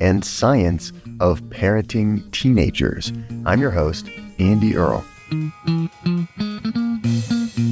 and science of parenting teenagers. I'm your host, Andy Earle.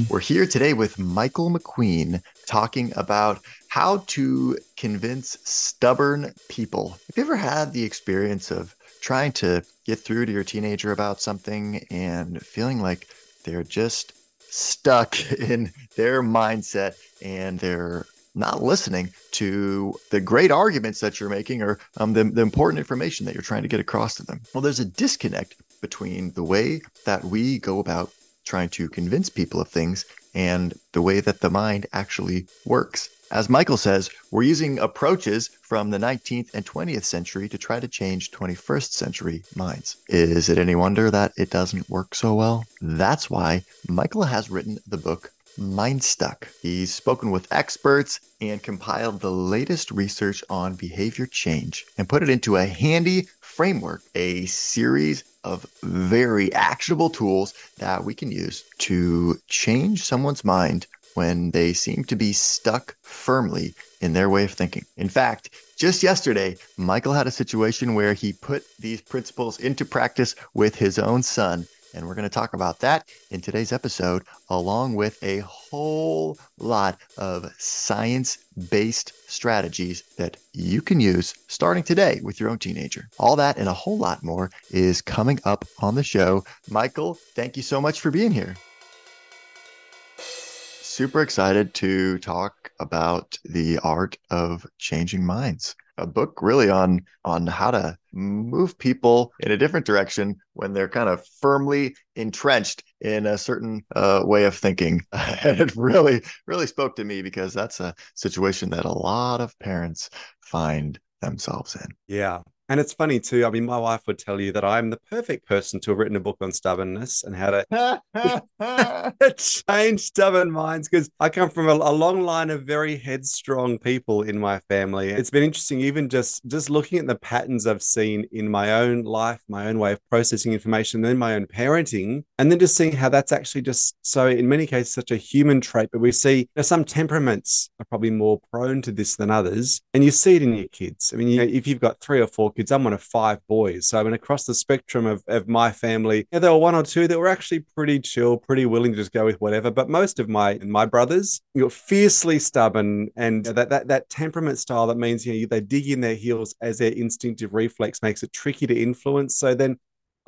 We're here today with Michael McQueen talking about how to convince stubborn people. Have you ever had the experience of trying to get through to your teenager about something and feeling like they're just stuck in their mindset and they're not listening to the great arguments that you're making or um, the, the important information that you're trying to get across to them. Well, there's a disconnect between the way that we go about trying to convince people of things and the way that the mind actually works. As Michael says, we're using approaches from the 19th and 20th century to try to change 21st century minds. Is it any wonder that it doesn't work so well? That's why Michael has written the book Mindstuck. He's spoken with experts and compiled the latest research on behavior change and put it into a handy framework, a series of very actionable tools that we can use to change someone's mind when they seem to be stuck firmly in their way of thinking. In fact, just yesterday, Michael had a situation where he put these principles into practice with his own son and we're going to talk about that in today's episode, along with a whole lot of science based strategies that you can use starting today with your own teenager. All that and a whole lot more is coming up on the show. Michael, thank you so much for being here. Super excited to talk about the art of changing minds a book really on on how to move people in a different direction when they're kind of firmly entrenched in a certain uh, way of thinking. And it really really spoke to me because that's a situation that a lot of parents find themselves in. Yeah and it's funny too. I mean, my wife would tell you that I'm the perfect person to have written a book on stubbornness and how to change stubborn minds because I come from a, a, long line of very headstrong people in my family. It's been interesting, even just just looking at the patterns I've seen in my own life, my own way of processing information, then my own parenting, and then just seeing how that's actually just so, in many cases, such a human trait. But we see you know, some temperaments are probably more prone to this than others, and you see it in your kids. I mean, you know, if you've got three or four kids. I'm one of five boys. So I mean, across the spectrum of, of my family, there were one or two that were actually pretty chill, pretty willing to just go with whatever. But most of my my brothers, you're fiercely stubborn, and that that that temperament style that means you know they dig in their heels as their instinctive reflex makes it tricky to influence. So then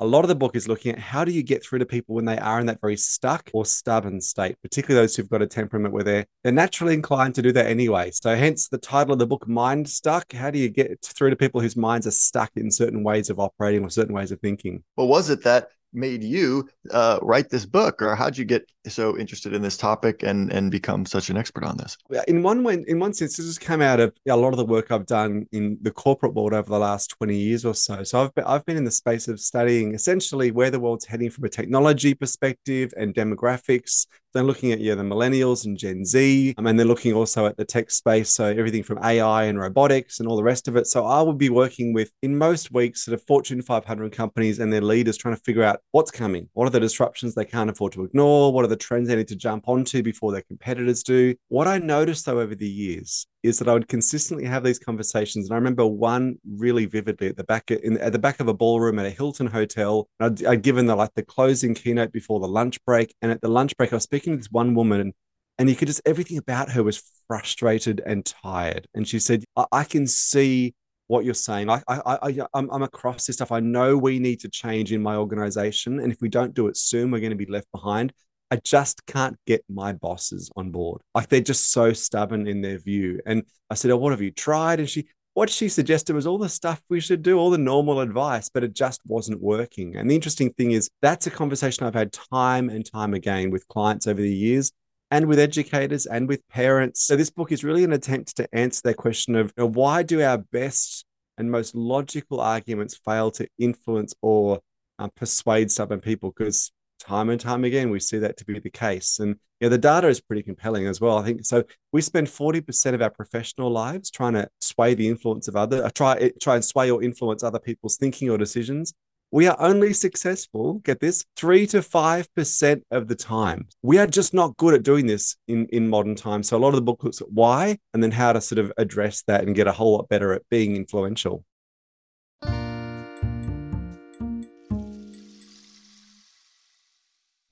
a lot of the book is looking at how do you get through to people when they are in that very stuck or stubborn state, particularly those who've got a temperament where they're they're naturally inclined to do that anyway. So hence the title of the book, Mind Stuck. How do you get through to people whose minds are stuck in certain ways of operating or certain ways of thinking? Well, was it that made you uh, write this book, or how'd you get so interested in this topic and and become such an expert on this? In one way, in one sense, this has come out of a lot of the work I've done in the corporate world over the last twenty years or so. So I've been, I've been in the space of studying essentially where the world's heading from a technology perspective and demographics. Then looking at yeah the millennials and Gen Z, um, and then looking also at the tech space, so everything from AI and robotics and all the rest of it. So I will be working with in most weeks sort of Fortune 500 companies and their leaders trying to figure out what's coming, what are the disruptions they can't afford to ignore, what are the trends they need to jump onto before their competitors do. What I noticed though over the years is that I would consistently have these conversations, and I remember one really vividly at the back in, at the back of a ballroom at a Hilton hotel. I'd, I'd given the like the closing keynote before the lunch break, and at the lunch break, I was speaking to this one woman, and you could just everything about her was frustrated and tired, and she said, "I, I can see." what you're saying. I, I, I, I'm, I'm across this stuff. I know we need to change in my organization, and if we don't do it soon, we're going to be left behind. I just can't get my bosses on board. Like they're just so stubborn in their view. And I said, Oh, what have you tried? And she, what she suggested was all the stuff we should do, all the normal advice, but it just wasn't working. And the interesting thing is, that's a conversation I've had time and time again with clients over the years and with educators and with parents. So, this book is really an attempt to answer that question of you know, why do our best and most logical arguments fail to influence or uh, persuade stubborn people because time and time again we see that to be the case and yeah the data is pretty compelling as well i think so we spend 40% of our professional lives trying to sway the influence of other uh, try try and sway or influence other people's thinking or decisions we are only successful, get this, three to 5% of the time. We are just not good at doing this in, in modern times. So a lot of the book looks at why and then how to sort of address that and get a whole lot better at being influential.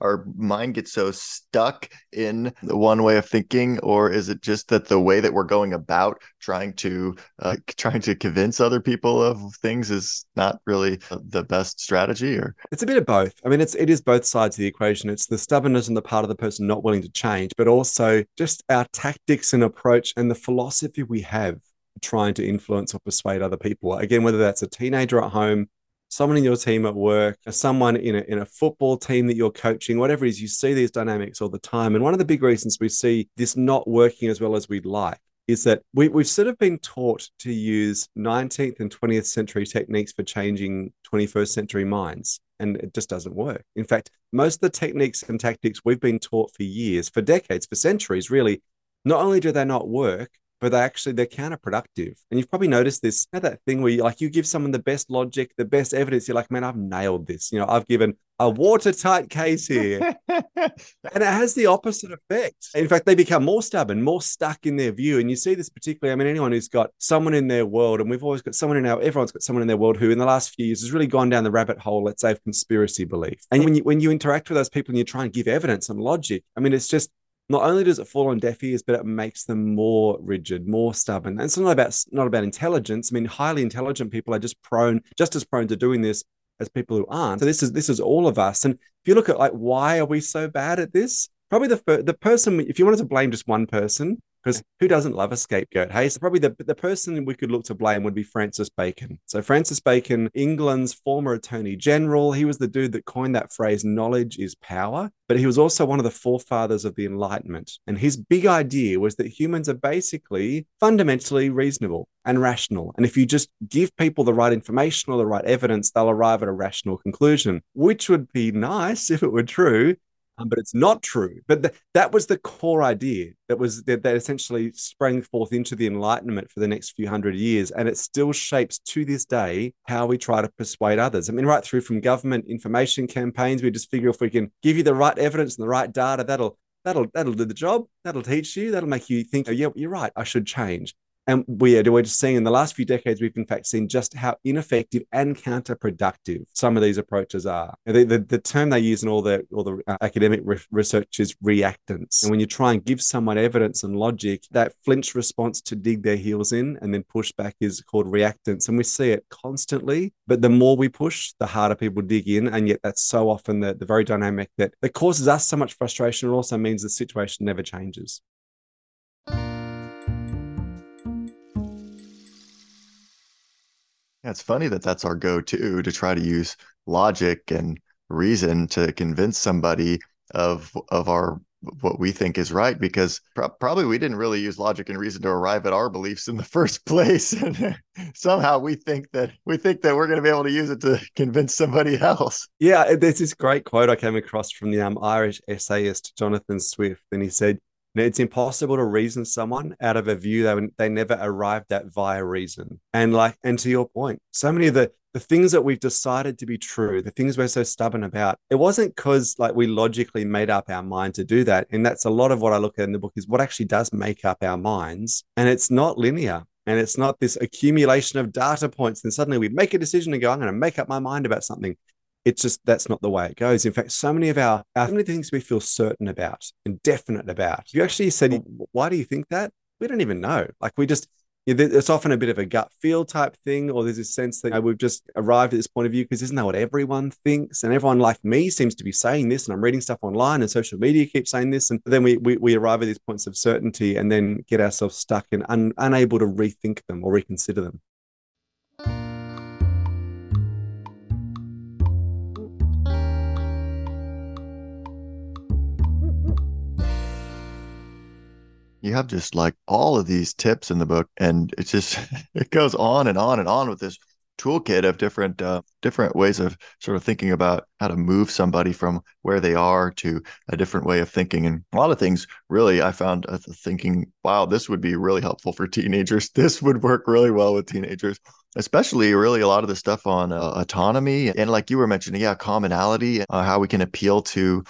Our mind gets so stuck in the one way of thinking or is it just that the way that we're going about trying to uh, trying to convince other people of things is not really the best strategy or? It's a bit of both. I mean it's it is both sides of the equation. It's the stubbornness on the part of the person not willing to change but also just our tactics and approach and the philosophy we have trying to influence or persuade other people. Again whether that's a teenager at home someone in your team at work, someone in a, in a football team that you're coaching, whatever it is, you see these dynamics all the time. And one of the big reasons we see this not working as well as we'd like is that we, we've sort of been taught to use 19th and 20th century techniques for changing 21st century minds. And it just doesn't work. In fact, most of the techniques and tactics we've been taught for years, for decades, for centuries, really, not only do they not work, but they actually they're counterproductive. And you've probably noticed this you know, that thing where you like you give someone the best logic, the best evidence. You're like, man, I've nailed this. You know, I've given a watertight case here, and it has the opposite effect. In fact, they become more stubborn, more stuck in their view. And you see this particularly. I mean, anyone who's got someone in their world, and we've always got someone in our everyone's got someone in their world who, in the last few years, has really gone down the rabbit hole. Let's say of conspiracy belief. And when you when you interact with those people and you try and give evidence and logic, I mean, it's just not only does it fall on deaf ears, but it makes them more rigid, more stubborn. And it's not about not about intelligence. I mean, highly intelligent people are just prone, just as prone to doing this as people who aren't. So this is this is all of us. And if you look at like why are we so bad at this? Probably the the person. If you wanted to blame just one person, because who doesn't love a scapegoat? Hey, so probably the, the person we could look to blame would be Francis Bacon. So, Francis Bacon, England's former Attorney General, he was the dude that coined that phrase, knowledge is power. But he was also one of the forefathers of the Enlightenment. And his big idea was that humans are basically fundamentally reasonable and rational. And if you just give people the right information or the right evidence, they'll arrive at a rational conclusion, which would be nice if it were true um, but it's not true. But th- that was the core idea that was that, that essentially sprang forth into the Enlightenment for the next few hundred years, and it still shapes to this day how we try to persuade others. I mean, right through from government information campaigns, we just figure if we can give you the right evidence and the right data, that'll that'll that'll do the job. That'll teach you. That'll make you think, oh, yeah, you're right. I should change. And we are we're just seeing in the last few decades, we've in fact seen just how ineffective and counterproductive some of these approaches are. The, the, the term they use in all the all the uh, academic re- research is reactance. And when you try and give someone evidence and logic, that flinch response to dig their heels in and then push back is called reactance. And we see it constantly. But the more we push, the harder people dig in. And yet that's so often the, the very dynamic that, that causes us so much frustration. It also means the situation never changes. Yeah, it's funny that that's our go-to to try to use logic and reason to convince somebody of of our what we think is right because pro- probably we didn't really use logic and reason to arrive at our beliefs in the first place. And somehow we think that we think that we're going to be able to use it to convince somebody else. Yeah there's this great quote i came across from the um, irish essayist jonathan swift and he said it's impossible to reason someone out of a view they, they never arrived at via reason. And like, and to your point, so many of the the things that we've decided to be true, the things we're so stubborn about, it wasn't because like we logically made up our mind to do that. And that's a lot of what I look at in the book is what actually does make up our minds. And it's not linear. And it's not this accumulation of data points. And suddenly we make a decision and go, I'm going to make up my mind about something it's just that's not the way it goes. In fact, so many of our, our so many things we feel certain about and definite about. You actually said, oh. why do you think that? We don't even know. Like we just, it's often a bit of a gut feel type thing, or there's a sense that you know, we've just arrived at this point of view because isn't that what everyone thinks? And everyone like me seems to be saying this, and I'm reading stuff online and social media keeps saying this, and then we we, we arrive at these points of certainty and then get ourselves stuck and un, unable to rethink them or reconsider them. You have just like all of these tips in the book and it's just it goes on and on and on with this toolkit of different uh, different ways of sort of thinking about how to move somebody from where they are to a different way of thinking. And a lot of things, really, I found uh, thinking, wow, this would be really helpful for teenagers. This would work really well with teenagers especially really a lot of the stuff on uh, autonomy and like you were mentioning yeah commonality uh, how we can appeal to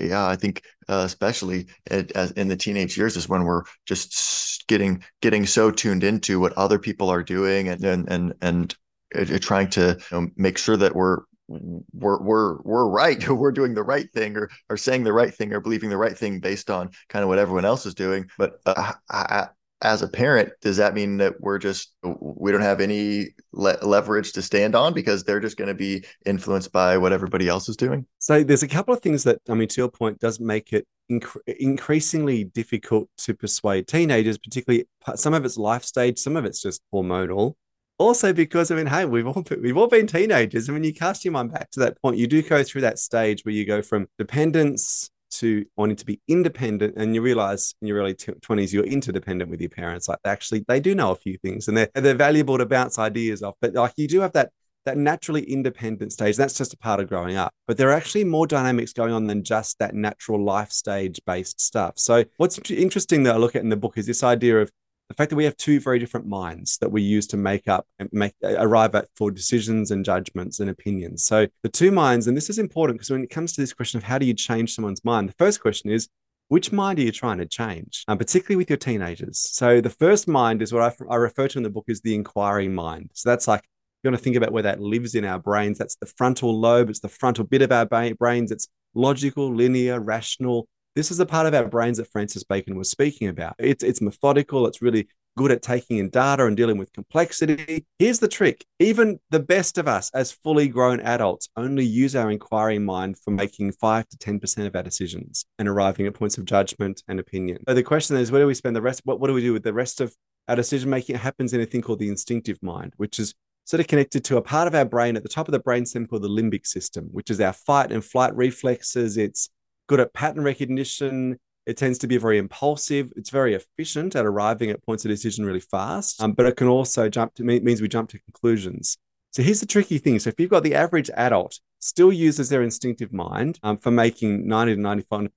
yeah i think uh, especially at, as in the teenage years is when we're just getting getting so tuned into what other people are doing and and and, and uh, trying to you know, make sure that we're we're we're we're right we're doing the right thing or or saying the right thing or believing the right thing based on kind of what everyone else is doing. But uh, I, as a parent, does that mean that we're just we don't have any le- leverage to stand on because they're just going to be influenced by what everybody else is doing? So there's a couple of things that I mean, to your point, does make it inc- increasingly difficult to persuade teenagers, particularly some of it's life stage, some of it's just hormonal. Also, because I mean, hey, we've all we've all been teenagers, and when you cast your mind back to that point, you do go through that stage where you go from dependence to wanting to be independent and you realize in your early 20s you're interdependent with your parents. Like actually they do know a few things and they're, they're valuable to bounce ideas off. But like you do have that that naturally independent stage that's just a part of growing up. But there are actually more dynamics going on than just that natural life stage based stuff. So what's interesting that i look at in the book is this idea of the fact that we have two very different minds that we use to make up and make arrive at for decisions and judgments and opinions. So the two minds, and this is important because when it comes to this question of how do you change someone's mind, the first question is which mind are you trying to change, um, particularly with your teenagers? So the first mind is what I, I refer to in the book as the inquiring mind. So that's like you want to think about where that lives in our brains. That's the frontal lobe. It's the frontal bit of our brains. It's logical, linear, rational, this is the part of our brains that Francis Bacon was speaking about. It's, it's methodical, it's really good at taking in data and dealing with complexity. Here's the trick even the best of us as fully grown adults only use our inquiring mind for making 5 to 10% of our decisions and arriving at points of judgment and opinion. So the question is where do we spend the rest? What, what do we do with the rest of our decision making? It happens in a thing called the instinctive mind, which is sort of connected to a part of our brain at the top of the brain stem called the limbic system, which is our fight and flight reflexes. It's good at pattern recognition. It tends to be very impulsive. It's very efficient at arriving at points of decision really fast, um, but it can also jump to means we jump to conclusions. So here's the tricky thing. So if you've got the average adult still uses their instinctive mind um, for making 90 to 95%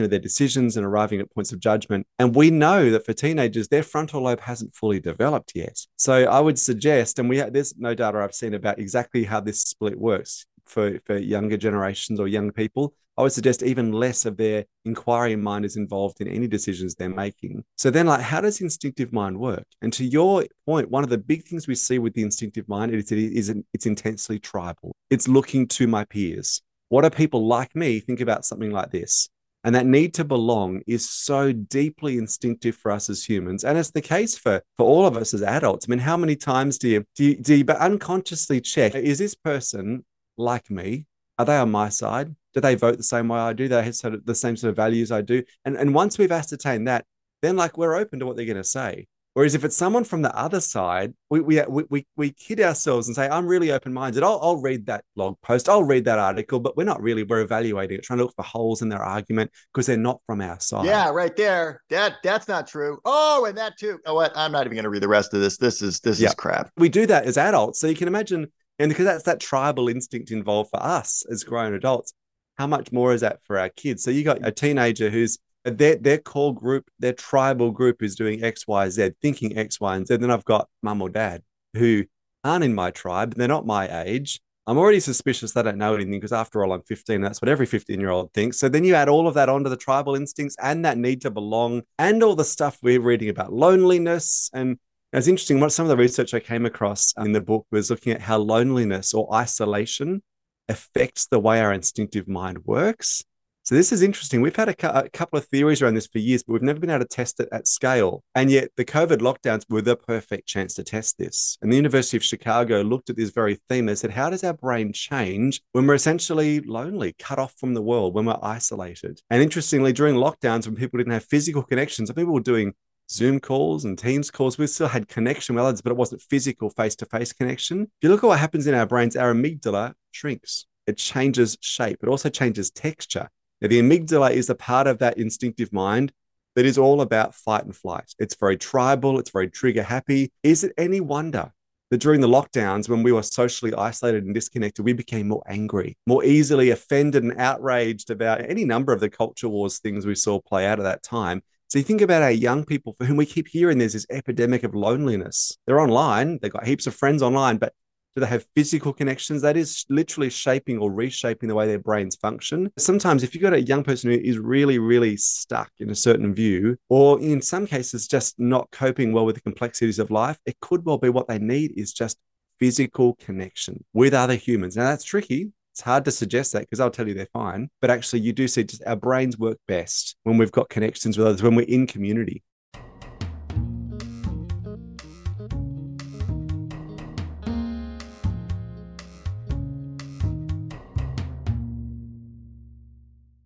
of their decisions and arriving at points of judgment. And we know that for teenagers, their frontal lobe hasn't fully developed yet. So I would suggest, and we there's no data I've seen about exactly how this split works for, for younger generations or young people. I would suggest even less of their inquiry mind is involved in any decisions they're making. So then, like, how does instinctive mind work? And to your point, one of the big things we see with the instinctive mind is it is it's intensely tribal. It's looking to my peers. What do people like me think about something like this? And that need to belong is so deeply instinctive for us as humans. And it's the case for, for all of us as adults. I mean, how many times do you, do you, do you unconsciously check, is this person like me? Are they on my side? Do they vote the same way I do? They have sort of the same sort of values I do. And and once we've ascertained that, then like we're open to what they're going to say. Whereas if it's someone from the other side, we we we we kid ourselves and say, "I'm really open minded. I'll I'll read that blog post. I'll read that article." But we're not really. We're evaluating it, trying to look for holes in their argument because they're not from our side. Yeah, right there. That that's not true. Oh, and that too. Oh, what? I'm not even going to read the rest of this. This is this yeah. is crap. We do that as adults, so you can imagine and because that's that tribal instinct involved for us as grown adults, how much more is that for our kids? So you got a teenager who's their their core group, their tribal group is doing X, Y, Z, thinking X, Y, and Z. Then I've got mum or dad who aren't in my tribe, they're not my age. I'm already suspicious they don't know anything because after all, I'm 15. That's what every 15 year old thinks. So then you add all of that onto the tribal instincts and that need to belong and all the stuff we're reading about loneliness and it's interesting. What some of the research I came across in the book was looking at how loneliness or isolation affects the way our instinctive mind works. So this is interesting. We've had a, cu- a, couple of theories around this for years, but we've never been able to test it at scale. And yet the COVID lockdowns were the perfect chance to test this. And the University of Chicago looked at this very theme. They said, how does our brain change when we're essentially lonely, cut off from the world, when we're isolated? And interestingly, during lockdowns, when people didn't have physical connections, people were doing Zoom calls and Teams calls, we still had connection with others, but it wasn't physical face to face connection. If you look at what happens in our brains, our amygdala shrinks, it changes shape, it also changes texture. Now, the amygdala is a part of that instinctive mind that is all about fight and flight. It's very tribal, it's very trigger happy. Is it any wonder that during the lockdowns, when we were socially isolated and disconnected, we became more angry, more easily offended and outraged about any number of the culture wars things we saw play out at that time. So you think about our young people for whom we keep hearing there's this epidemic of loneliness. They're online, they've got heaps of friends online, but do they have physical connections? That is literally shaping or reshaping the way their brains function. Sometimes, if you've got a young person who is really, really stuck in a certain view, or in some cases, just not coping well with the complexities of life, it could well be what they need is just physical connection with other humans. Now, that's tricky. It's hard to suggest that because I'll tell you they're fine. But actually, you do see just our brains work best when we've got connections with others, when we're in community.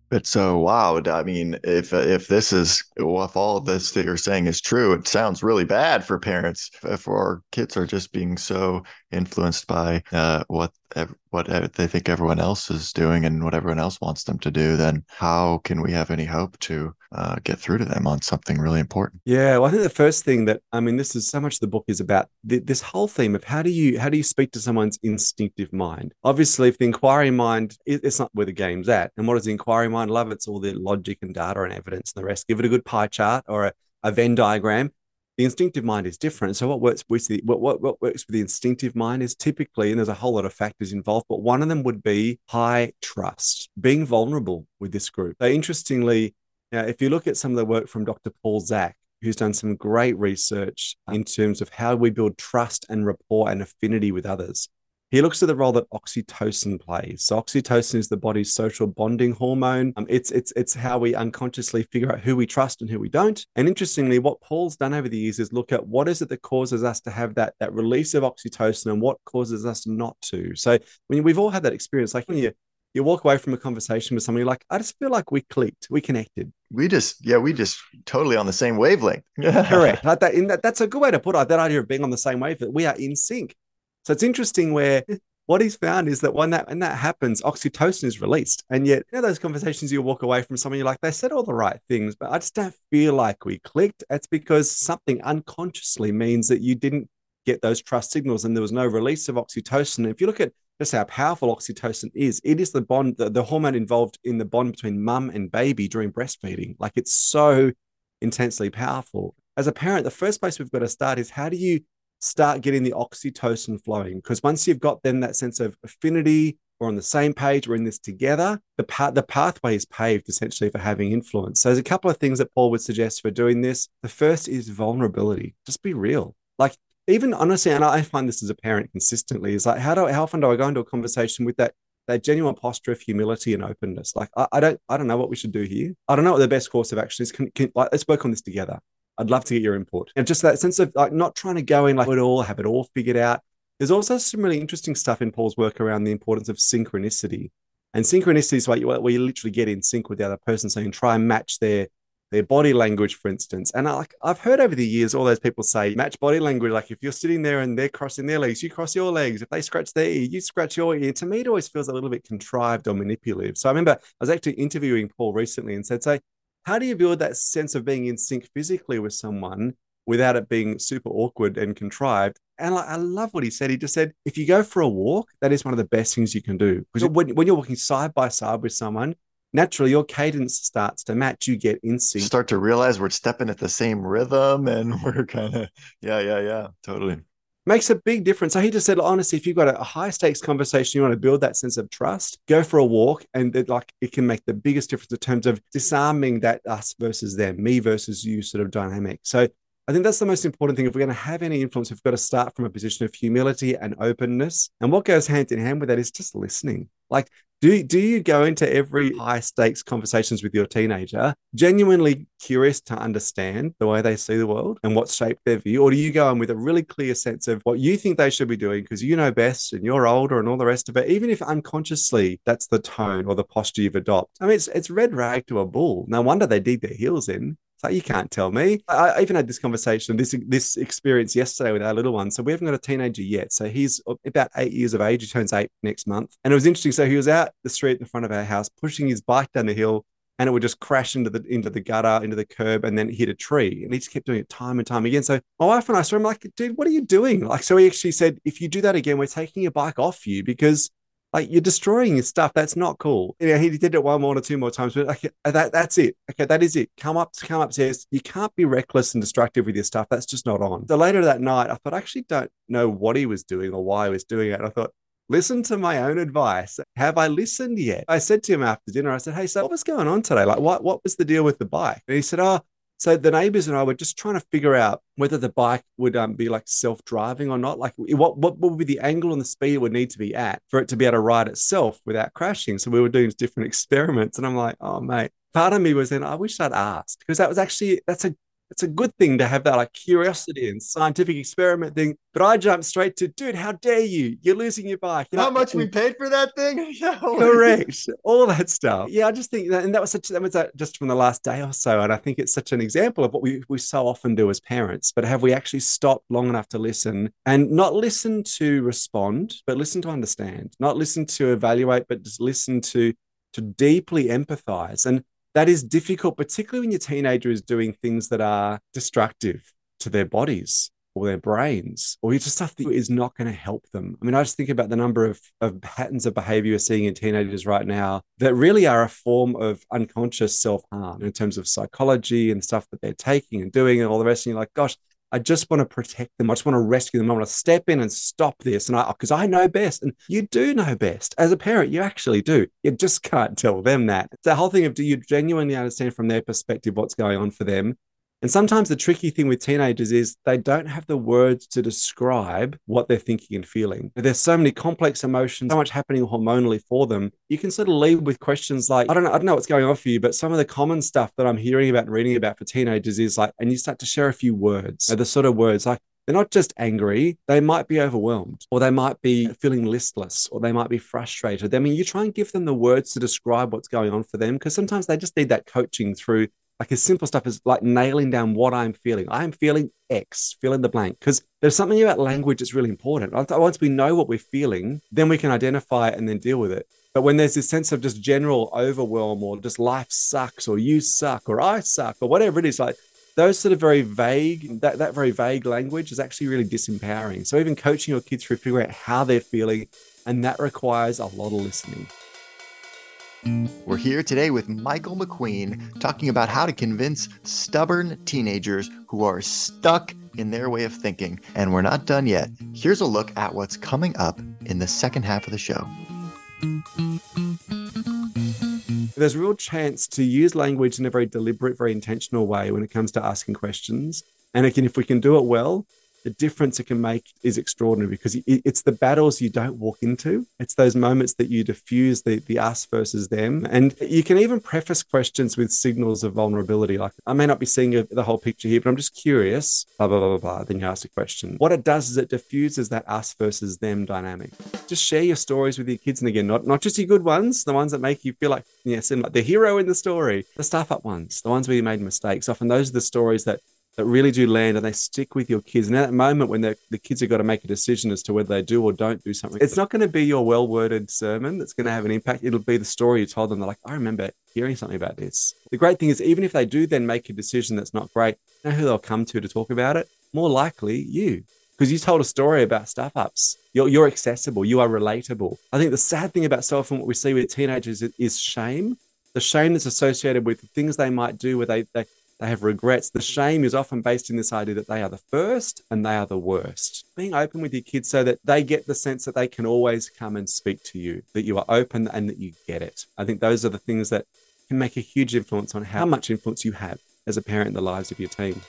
But so wow, I mean, if if this is if all of this that you're saying is true, it sounds really bad for parents if our kids are just being so influenced by uh, what what they think everyone else is doing and what everyone else wants them to do. Then how can we have any hope to uh, get through to them on something really important? Yeah, well, I think the first thing that I mean, this is so much the book is about th- this whole theme of how do you how do you speak to someone's instinctive mind? Obviously, if the inquiry mind, it's not where the game's at. And what does the inquiry mind love? It's all the logic and data and evidence and the rest. Give it a good pie chart or a, a Venn diagram the instinctive mind is different. So what works with the what, what, what works with the instinctive mind is typically, and there's a whole lot of factors involved, but one of them would be high trust, being vulnerable with this group. So interestingly, now if you look at some of the work from Dr. Paul Zak, who's done some great research in terms of how we build trust and rapport and affinity with others. He looks at the role that oxytocin plays. So oxytocin is the body's social bonding hormone. Um, it's it's it's how we unconsciously figure out who we trust and who we don't. And interestingly, what Paul's done over the years is look at what is it that causes us to have that that release of oxytocin and what causes us not to. So when we've all had that experience, like when you you walk away from a conversation with somebody like, I just feel like we clicked, we connected. We just, yeah, we just totally on the same wavelength. Correct. Like that, in that, that's a good way to put it. That idea of being on the same wavelength. We are in sync. So it's interesting where what he's found is that when that when that happens, oxytocin is released. And yet, you know, those conversations you walk away from someone, you're like, they said all the right things, but I just don't feel like we clicked. It's because something unconsciously means that you didn't get those trust signals and there was no release of oxytocin. If you look at just how powerful oxytocin is, it is the bond, the, the hormone involved in the bond between mum and baby during breastfeeding. Like it's so intensely powerful. As a parent, the first place we've got to start is how do you start getting the oxytocin flowing. Because once you've got then that sense of affinity, we're on the same page, we're in this together, the path the pathway is paved essentially for having influence. So there's a couple of things that Paul would suggest for doing this. The first is vulnerability. Just be real. Like even honestly, and I find this as a parent consistently, is like how do how often do I go into a conversation with that that genuine posture of humility and openness. Like I, I, don't I don't know what we should do here. I don't know what the best course of action is. Can, can like, let's work on this together. I'd love to get your input. And just that sense of like not trying to go in like it all, have it all figured out. There's also some really interesting stuff in Paul's work around the importance of synchronicity. And synchronicity is where you, where you literally get in sync with the other person. So you can try and match their their body language, for instance. And I, like I've heard over the years, all those people say match body language. Like if you're sitting there and they're crossing their legs, you cross your legs. If they scratch their ear, you scratch your ear. To me, it always feels a little bit contrived or manipulative. So I remember I was actually interviewing Paul recently and said, "Say, how do you build that sense of being in sync physically with someone without it being super awkward and contrived? And I, I love what he said. He just said, if you go for a walk, that is one of the best things you can do. Because when, when you're walking side by side with someone, naturally your cadence starts to match you get in sync start to realize we're stepping at the same rhythm and we're kind of yeah yeah yeah totally makes a big difference. So he just said, honestly, if you've got a high stakes conversation, you want to build that sense of trust, go for a walk, and it, like it can make the biggest difference in terms of disarming that us versus them, me versus you sort of dynamic. So I think that's the most important thing. If we're going to have any influence, we've got to start from a position of humility and openness. And what goes hand in hand with that is just listening. Like do, do you go into every mm. high stakes conversations with your teenager genuinely curious to understand the way they see the world and what shaped their view? Or do you go in with a really clear sense of what you think they should be doing because you know best and you're older and all the rest of it, even if unconsciously that's the tone or the posture you've adopted? I mean, it's, it's red rag to a bull. No wonder they dig their heels in. So you can't tell me. I, I, even had this conversation, this this experience yesterday with our little one. So we haven't got a teenager yet. So he's about eight years of age. He turns eight next month. And it was interesting. So he was out the street in front of our house, pushing his bike down the hill. and it would just crash into the into the gutter, into the curb, and then hit a tree. And he just kept doing it time and time again. So my wife and I saw him like, dude, what are you doing? Like, so he actually said, if you do that again, we're taking your bike off you because like you're destroying your stuff. That's not cool. Yeah, he did it one more or two more times, but like uh, that, that's it. Okay, that is it. Come up, to come upstairs. You can't be reckless and destructive with your stuff. That's just not on. So later that night, I thought I actually don't know what he was doing or why he was doing it. And I thought, listen to my own advice. Have I listened yet? I said to him after dinner, I said, Hey, so what was going on today? Like, what, what was the deal with the bike? And he said, Oh, so the neighbors and I were just trying to figure out whether the bike would um, be like self-driving or not. Like what, what would be the angle and the speed it would need to be at for it to be able to ride itself without crashing. So we were doing different experiments. And I'm like, oh mate, part of me was then I wish I'd asked because that was actually that's a it's a good thing to have that like curiosity and scientific experiment thing. But I jumped straight to, dude, how dare you? You're losing your bike. You know, how much we paid for that thing? correct. All that stuff. Yeah, I just think that, and that was such that was uh, just from the last day or so. And I think it's such an example of what we, we so often do as parents. But have we actually stopped long enough to listen and not listen to respond, but listen to understand, not listen to evaluate, but just listen to to deeply empathize. And that is difficult, particularly when your teenager is doing things that are destructive to their bodies or their brains, or just stuff that is not going to help them. I mean, I just think about the number of, of patterns of behavior we're seeing in teenagers right now that really are a form of unconscious self harm in terms of psychology and stuff that they're taking and doing and all the rest. And you're like, gosh, I just want to protect them. I just want to rescue them. I want to step in and stop this. And I, because I know best. And you do know best. As a parent, you actually do. You just can't tell them that. It's the whole thing of do you genuinely understand from their perspective what's going on for them? And sometimes the tricky thing with teenagers is they don't have the words to describe what they're thinking and feeling. There's so many complex emotions, so much happening hormonally for them. You can sort of lead with questions like, I don't know, I don't know what's going on for you, but some of the common stuff that I'm hearing about and reading about for teenagers is like, and you start to share a few words, the sort of words like, they're not just angry, they might be overwhelmed, or they might be feeling listless, or they might be frustrated. I mean, you try and give them the words to describe what's going on for them because sometimes they just need that coaching through like as simple stuff as like nailing down what I'm feeling. I'm feeling X, fill in the blank. Because there's something about language that's really important. Once we know what we're feeling, then we can identify it and then deal with it. But when there's this sense of just general overwhelm or just life sucks or you suck or I suck or whatever it is, like those sort of very vague, that, that very vague language is actually really disempowering. So even coaching your kids through figuring out how they're feeling, and that requires a lot of listening. We're here today with Michael McQueen talking about how to convince stubborn teenagers who are stuck in their way of thinking. And we're not done yet. Here's a look at what's coming up in the second half of the show. There's a real chance to use language in a very deliberate, very intentional way when it comes to asking questions. And again, if we can do it well, the difference it can make is extraordinary because it's the battles you don't walk into. It's those moments that you diffuse the, the us versus them. And you can even preface questions with signals of vulnerability. Like, I may not be seeing the whole picture here, but I'm just curious, blah, blah, blah, blah, blah. Then you ask a question. What it does is it diffuses that us versus them dynamic. Just share your stories with your kids. And again, not, not just your good ones, the ones that make you feel like, yeah, seem like the hero in the story, the stuff up ones, the ones where you made mistakes. Often those are the stories that that really do land and they stick with your kids. And at that moment when the kids have got to make a decision as to whether they do or don't do something, it's not going to be your well worded sermon that's going to have an impact. It'll be the story you told them. They're like, I remember hearing something about this. The great thing is, even if they do then make a decision that's not great, you know who they'll come to to talk about it? More likely you. Because you told a story about stuff ups. You're, you're accessible. You are relatable. I think the sad thing about so often what we see with teenagers is, is shame the shame that's associated with the things they might do where they, they they have regrets. The shame is often based in this idea that they are the first and they are the worst. Being open with your kids so that they get the sense that they can always come and speak to you, that you are open and that you get it. I think those are the things that can make a huge influence on how much influence you have as a parent in the lives of your team.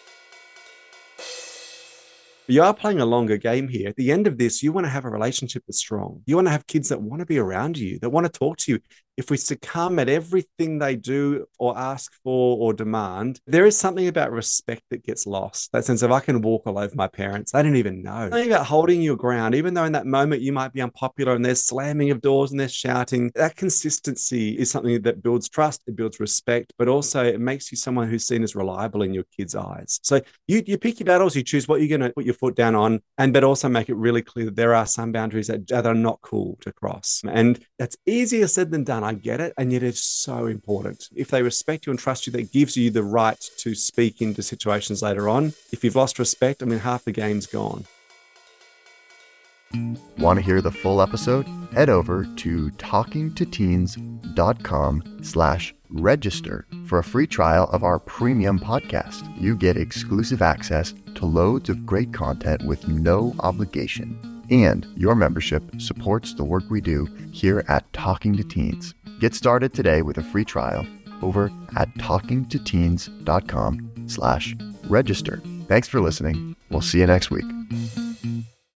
You are playing a longer game here. At the end of this, you want to have a relationship that's strong. You want to have kids that want to be around you, that want to talk to you if we succumb at everything they do or ask for or demand, there is something about respect that gets lost. That sense of I can walk all over my parents. They don't even know. Something about holding your ground, even though in that moment you might be unpopular and there's slamming of doors and there's shouting. That consistency is something that builds trust, it builds respect, but also it makes you someone who's seen as reliable in your kids' eyes. So you you pick your battles, you choose what you're going to put your foot down on, and but also make it really clear that there are some boundaries that, that are not cool to cross. And that's easier said than done I get it. And yet it's so important. If they respect you and trust you, that gives you the right to speak into situations later on. If you've lost respect, I mean, half the game's gone. Want to hear the full episode? Head over to talkingtoteens.com slash register for a free trial of our premium podcast. You get exclusive access to loads of great content with no obligation. And your membership supports the work we do here at Talking to Teens. Get started today with a free trial over at talkingtoteens.com slash register. Thanks for listening. We'll see you next week.